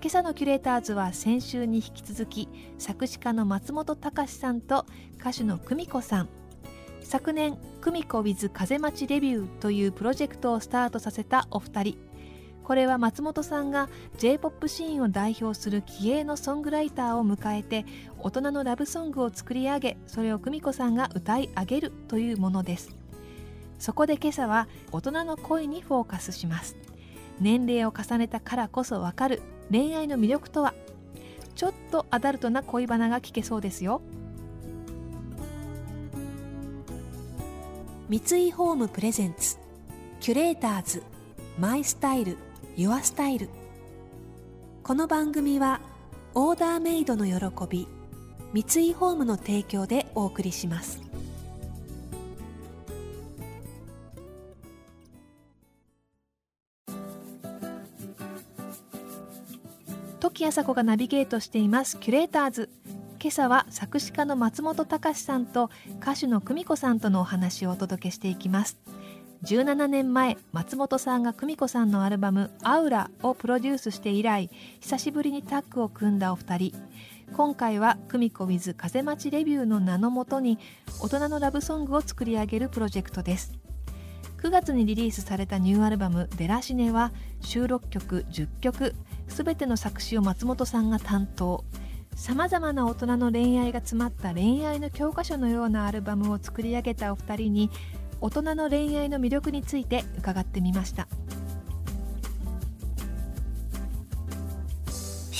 今朝のキュレーターズは先週に引き続き作詞家の松本隆さんと歌手の久美子さん。昨年「久美子 with 風待ちデビュー」というプロジェクトをスタートさせたお二人。これは松本さんが J−POP シーンを代表する気鋭のソングライターを迎えて大人のラブソングを作り上げそれを久美子さんが歌い上げるというものです。そこで今朝は大人の恋にフォーカスします。年齢を重ねたからこそわかる恋愛の魅力とは？ちょっとアダルトな恋バナが聞けそうですよ。三井ホームプレゼンツキュレーターズマイスタイルユアスタイル。この番組はオーダーメイドの喜び三井ホームの提供でお送りします。あさこがナビゲートしています。キュレーターズ。今朝は作詞家の松本隆さんと歌手の久美子さんとのお話をお届けしていきます。17年前松本さんが久美子さんのアルバム「アウラ」をプロデュースして以来久しぶりにタッグを組んだお二人。今回は久美子 with 風待ちレビューの名のもとに大人のラブソングを作り上げるプロジェクトです。9月にリリースされたニューアルバム「デラシネ」は収録曲10曲すべての作詞を松本さんが担当。さまざまな大人の恋愛が詰まった恋愛の教科書のようなアルバムを作り上げたお二人に大人の恋愛の魅力について伺ってみました。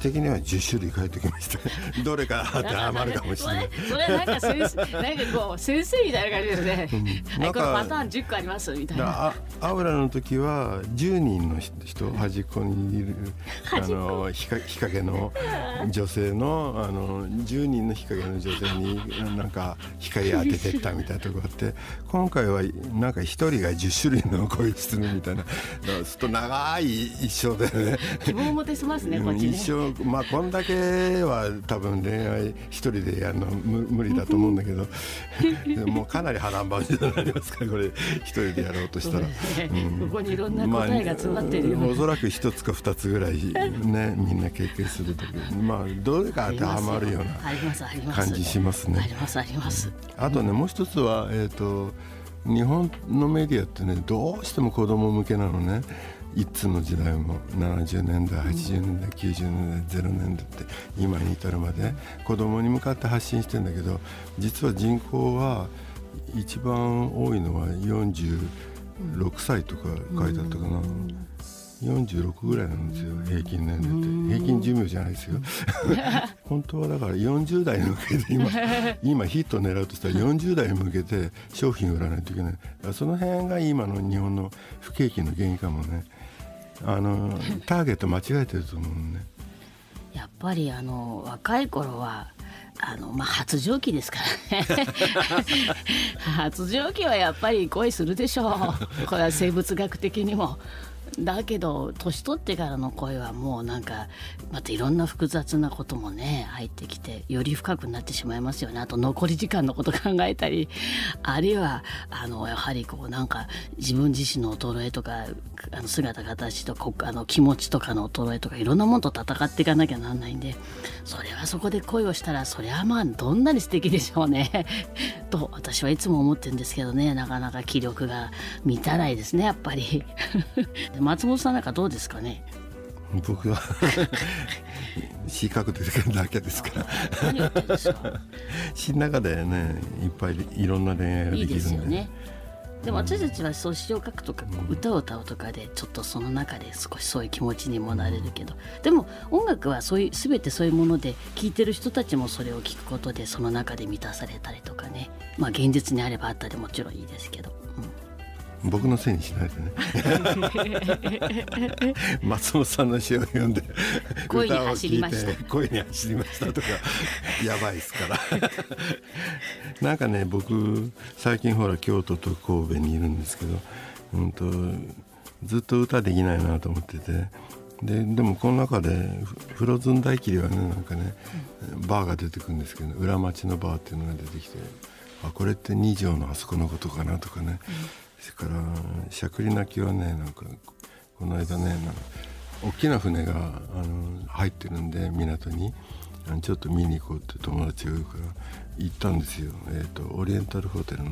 的には10種類書いてきました。どれか当てはまるかもしれない。それなんか先生なんかこう先生みたいな感じですね、うん、はい、このパターン10個ありますみたいな。アウラの時は10人の人端っこにいるあの日陰の女性のあの10人の日陰の女性になんか光当ててったみたいなところあって今回はなんか1人が10種類の恋するみたいな。すると長い一生でね。希望もてしますねこっちね。一生まあこんだけは多分恋愛一人でやるの無理だと思うんだけど もうかなり波乱万丈になりますからこれ一人でやろうとしたら、うん、ここにいろんな答えが詰まっている、まあ、おそらく一つか二つぐらいね みんな経験するとまあどれか当てはまるような感じしますね。ありますあります。あとねもう一つはえっ、ー、と日本のメディアってねどうしても子供向けなのね一つの時代も70年代80年代90年代0年代って今に至るまで子供に向かって発信してんだけど実は人口は一番多いのは46歳とか書いてあったかな。46ぐらいなんですよ平均年齢って。平均寿命じゃないですよ。本当はだから40代に向けて今 今ヒットを狙うとしたら40代に向けて商品を売らないといけない。その辺が今の日本の不景気の原因かもね。あのターゲット間違えてると思うね。やっぱりあの若い頃はあのまあ発情期ですからね。発情期はやっぱり恋するでしょう。これは生物学的にもだけど年取ってからの声はもうなんかまたいろんな複雑なこともね入ってきてより深くなってしまいますよねあと残り時間のこと考えたり あるいはあのやはりこうなんか自分自身の衰えとかあの姿形とかあの気持ちとかの衰えとかいろんなものと戦っていかなきゃなんないんでそれはそこで恋をしたらそりゃまあどんなに素敵でしょうね と私はいつも思ってるんですけどねなかなか気力が満たないですねやっぱり。松本さんなんかどうですかね？僕は C 角度だけですから。詩の中でねいっぱいいろんな恋愛ができるんで。いいですよね。でも私たちはそう詩を書くとか、歌を歌うとかでちょっとその中で少しそういう気持ちにもなれるけど。でも音楽はそういう全てそういうもので聴いてる人たちもそれを聞くことでその中で満たされたりとかね。まあ現実にあればあったでもちろんいいですけど、僕のせいにしないでね。松本さんの詩を読んで恋に走りました。恋に走りましたとかやばいですから。なんかね僕最近ほら京都と神戸にいるんですけど、うんと、ずっと歌できないなと思ってて。ででもこの中でフロズン大霧はねなんかね、バーが出てくるんですけど裏町のバーっていうのが出てきてあこれって二条のあそこのことかなとかね、それからしゃくり泣きはねなんかこの間ねなんか大きな船があの入ってるんで港に。ちょっと見に行こうって友達が言うから行ったんですよ、えーと、オリエンタルホテルの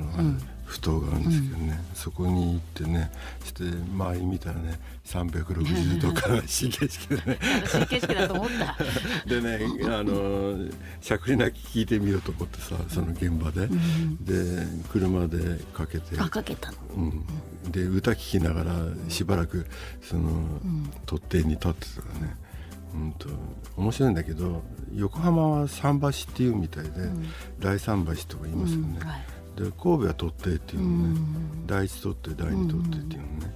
埠頭があるんですけどね、うん、そこに行ってねして周り見たらね360度から新景色でね。新景色だと思った。でねあのしゃくり泣き聞いてみようと思ってさその現場で、うん、で車でかけて。あかけたの、うん、で歌聴きながらしばらくその、取っ手に立ってたらねうんと面白いんだけど横浜は桟橋っていうみたいで、うん、第三橋とか言いますよね、うんはい、で神戸は取ってっていうのね、うん、第一取って第二取ってっていうのね、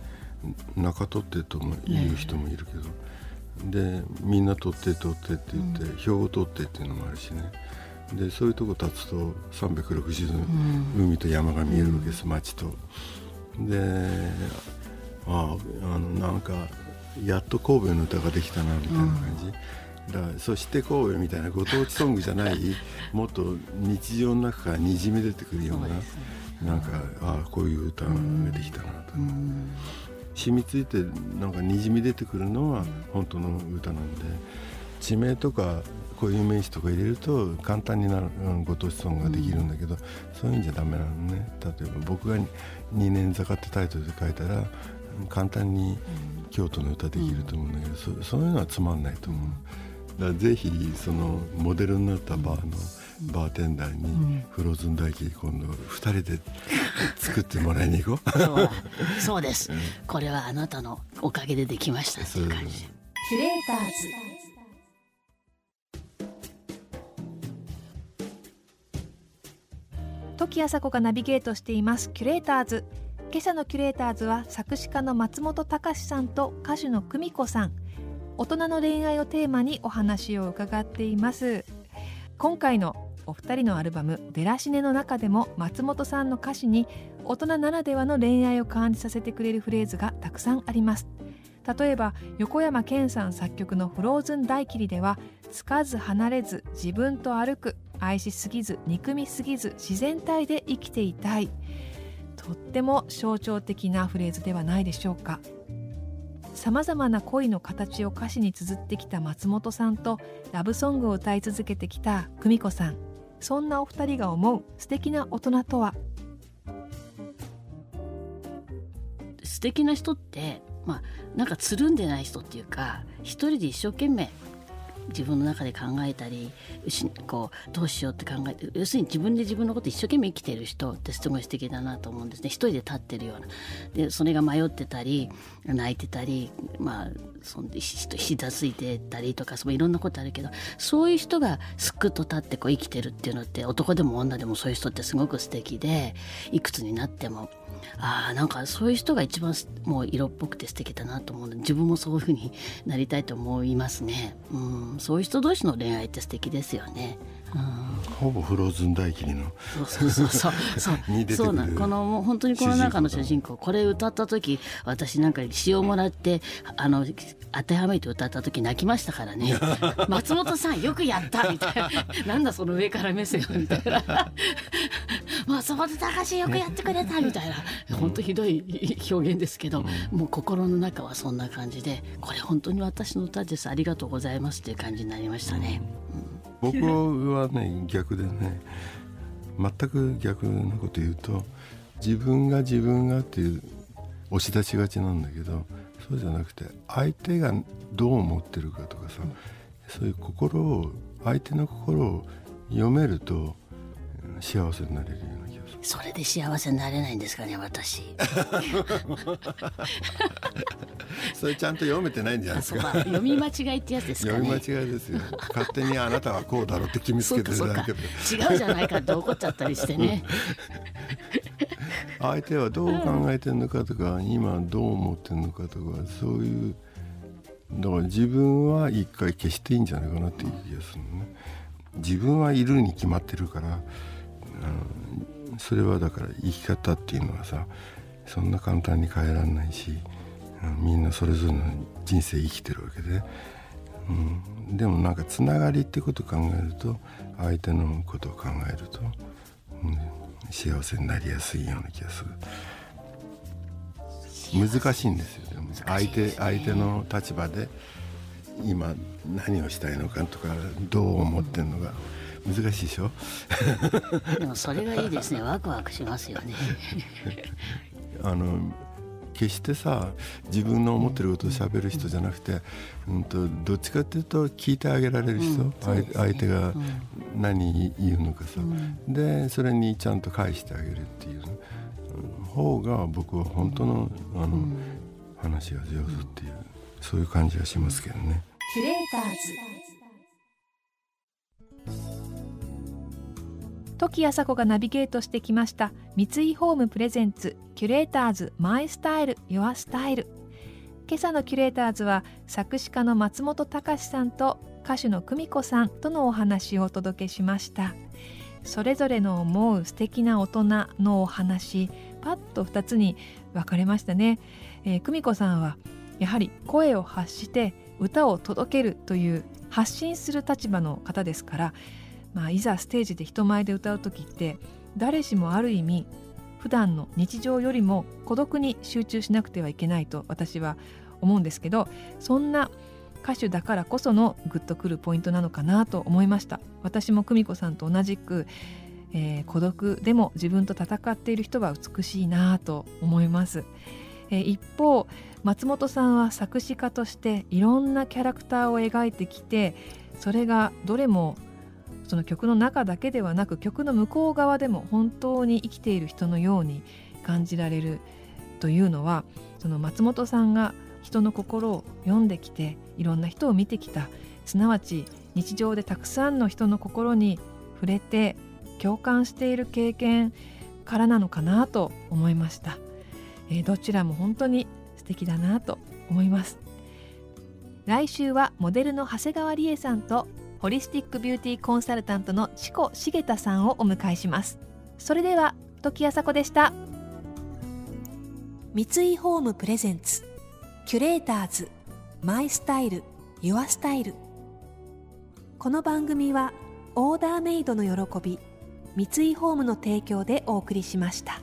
中取ってとも言う人もいるけど、でみんな取って取ってって言って、兵庫取ってっていうのもあるしね。でそういうとこ立つと360度海と山が見えるわけです、町と。であああのなんかやっと神戸の歌ができたなみたいな感じ、だからそして神戸みたいなご当地ソングじゃない もっと日常の中からにじみ出てくるような、ね、なんかああこういう歌ができたなと、染みついてなんかにじみ出てくるのは本当の歌なんで。地名とかこういう名詞とか入れると簡単になる、うん、ご当地ソングができるんだけど、そういうんじゃダメなのね。例えば僕が「二年坂」ってタイトルで書いたら簡単に京都の歌できると思うんだけど、そそういうのはつまんないと思う。だからぜひそのモデルになったバーのバーテンダーにフローズン大輝今度2人で作ってもらいに行こう。そう。そうです、これはあなたのおかげでできました。っていう感じキュレーターズ。時あさこがナビゲートしています。キュレーターズ今朝のキュレーターズは作詞家の松本隆さんと歌手の久美子さん。大人の恋愛をテーマにお話を伺っています。今回のお二人のアルバム「デラシネ」の中でも松本さんの歌詞に大人ならではの恋愛を感じさせてくれるフレーズがたくさんあります。例えば横山健さん作曲の「フローズン大霧」では「つかず離れず自分と歩く愛しすぎず憎みすぎず自然体で生きていたい」とっても象徴的なフレーズではないでしょうか。さまざまな恋の形を歌詞に綴ってきた松本さんとラブソングを歌い続けてきた久美子さん。そんなお二人が思う素敵な大人とは？素敵な人ってまあなんかつるんでない人っていうか一人で一生懸命自分の中で考えたりこうどうしようって考えて要するに自分で自分のこと一生懸命生きてる人ってすごい素敵だなと思うんですね。一人で立ってるような。でそれが迷ってたり泣いてたりまあそんひざついてたりとかそのいろんなことあるけどそういう人がすくっと立ってこう生きてるっていうのって男でも女でもそういう人ってすごく素敵でいくつになってもああなんかそういう人が一番もう色っぽくて素敵だなと思うの。で自分もそういうふうになりたいと思いますね。うん。そういう人同士の恋愛って素敵ですよね。ほぼフローズン大霧のそうそうそうそう。そう。なこのもう本当にこの中の主人公。これ歌った時私なんか詩をもらってあの当てはめて歌った時泣きましたからね。松本さんよくやったみたいな。なんだその上から目線みたいな松本隆よくやってくれたみたいな。本当ひどい表現ですけど、うん、もう心の中はそんな感じでこれ本当に私の歌です。ありがとうございますっていう感じになりましたね。うん。僕はね逆でね全く逆なこと言うと自分が自分がっていう押し出しがちなんだけどそうじゃなくて相手がどう思ってるかとかさ、そういう心を相手の心を読めると幸せになれるような気がする。それで幸せになれないんですかね私。それちゃんと読めてないんじゃないですか？読み間違いってやつですか、ね、読み間違いですよ。勝手にあなたはこうだろうって決めつけてるだけで。違うじゃないかって怒っちゃったりしてね。相手はどう考えてるのかとか、今どう思ってるのかとかそういうだから自分は一回消していいんじゃないかなっていう気がするね。自分はいるに決まってるから、うん、それはだから生き方っていうのはさそんな簡単に変えられないし、うん、みんなそれぞれの人生生きてるわけで、うん、でもなんかつながりってことを考えると相手のことを考えると、うん、幸せになりやすいような気がする。難しいんですよ相手相手の立場で今何をしたいのかとかどう思ってるのか難しいでしょ？でもそれがいいですね。ワクワクしますよね。あの決してさ自分の思ってることをしゃべる人じゃなくて、うんと、どっちかっていうと聞いてあげられる人、うんね、相手が何言うのかさ、うん、でそれにちゃんと返してあげるっていう方が僕は本当のあの、うん、話が上手っていう、そういう感じがしますけどね。キュレーターズ時あさこがナビゲートしてきました三井ホームプレゼンツキュレーターズマイスタイルユアスタイル。今朝のキュレーターズは作詞家の松本隆さんと歌手の久美子さんとのお話をお届けしました。それぞれの思う素敵な大人のお話パッと2つに分かれましたね、えー、久美子さんはやはり声を発して歌を届けるという発信する立場の方ですから、まあ、いざステージで人前で歌う時って誰しもある意味普段の日常よりも孤独に集中しなくてはいけないと私は思うんですけどそんな歌手だからこそのグッとくるポイントなのかなと思いました。私も久美子さんと同じく、えー、孤独でも自分と戦っている人は美しいなと思います、えー、一方松本さんは作詞家としていろんなキャラクターを描いてきてそれがどれもその曲の中だけではなく曲の向こう側でも本当に生きている人のように感じられるというのはその松本さんが人の心を読んできていろんな人を見てきた。すなわち日常でたくさんの人の心に触れて共感している経験からなのかなと思いました、えー、どちらも本当に素敵だなと思います。来週はモデルの長谷川理恵さんとホリスティックビューティーコンサルタントのチコ茂田さんをお迎えします。それでは時あさこでした。三井ホームプレゼンツキュレーターズマイスタイルユアスタイル。この番組はオーダーメイドの喜び三井ホームの提供でお送りしました。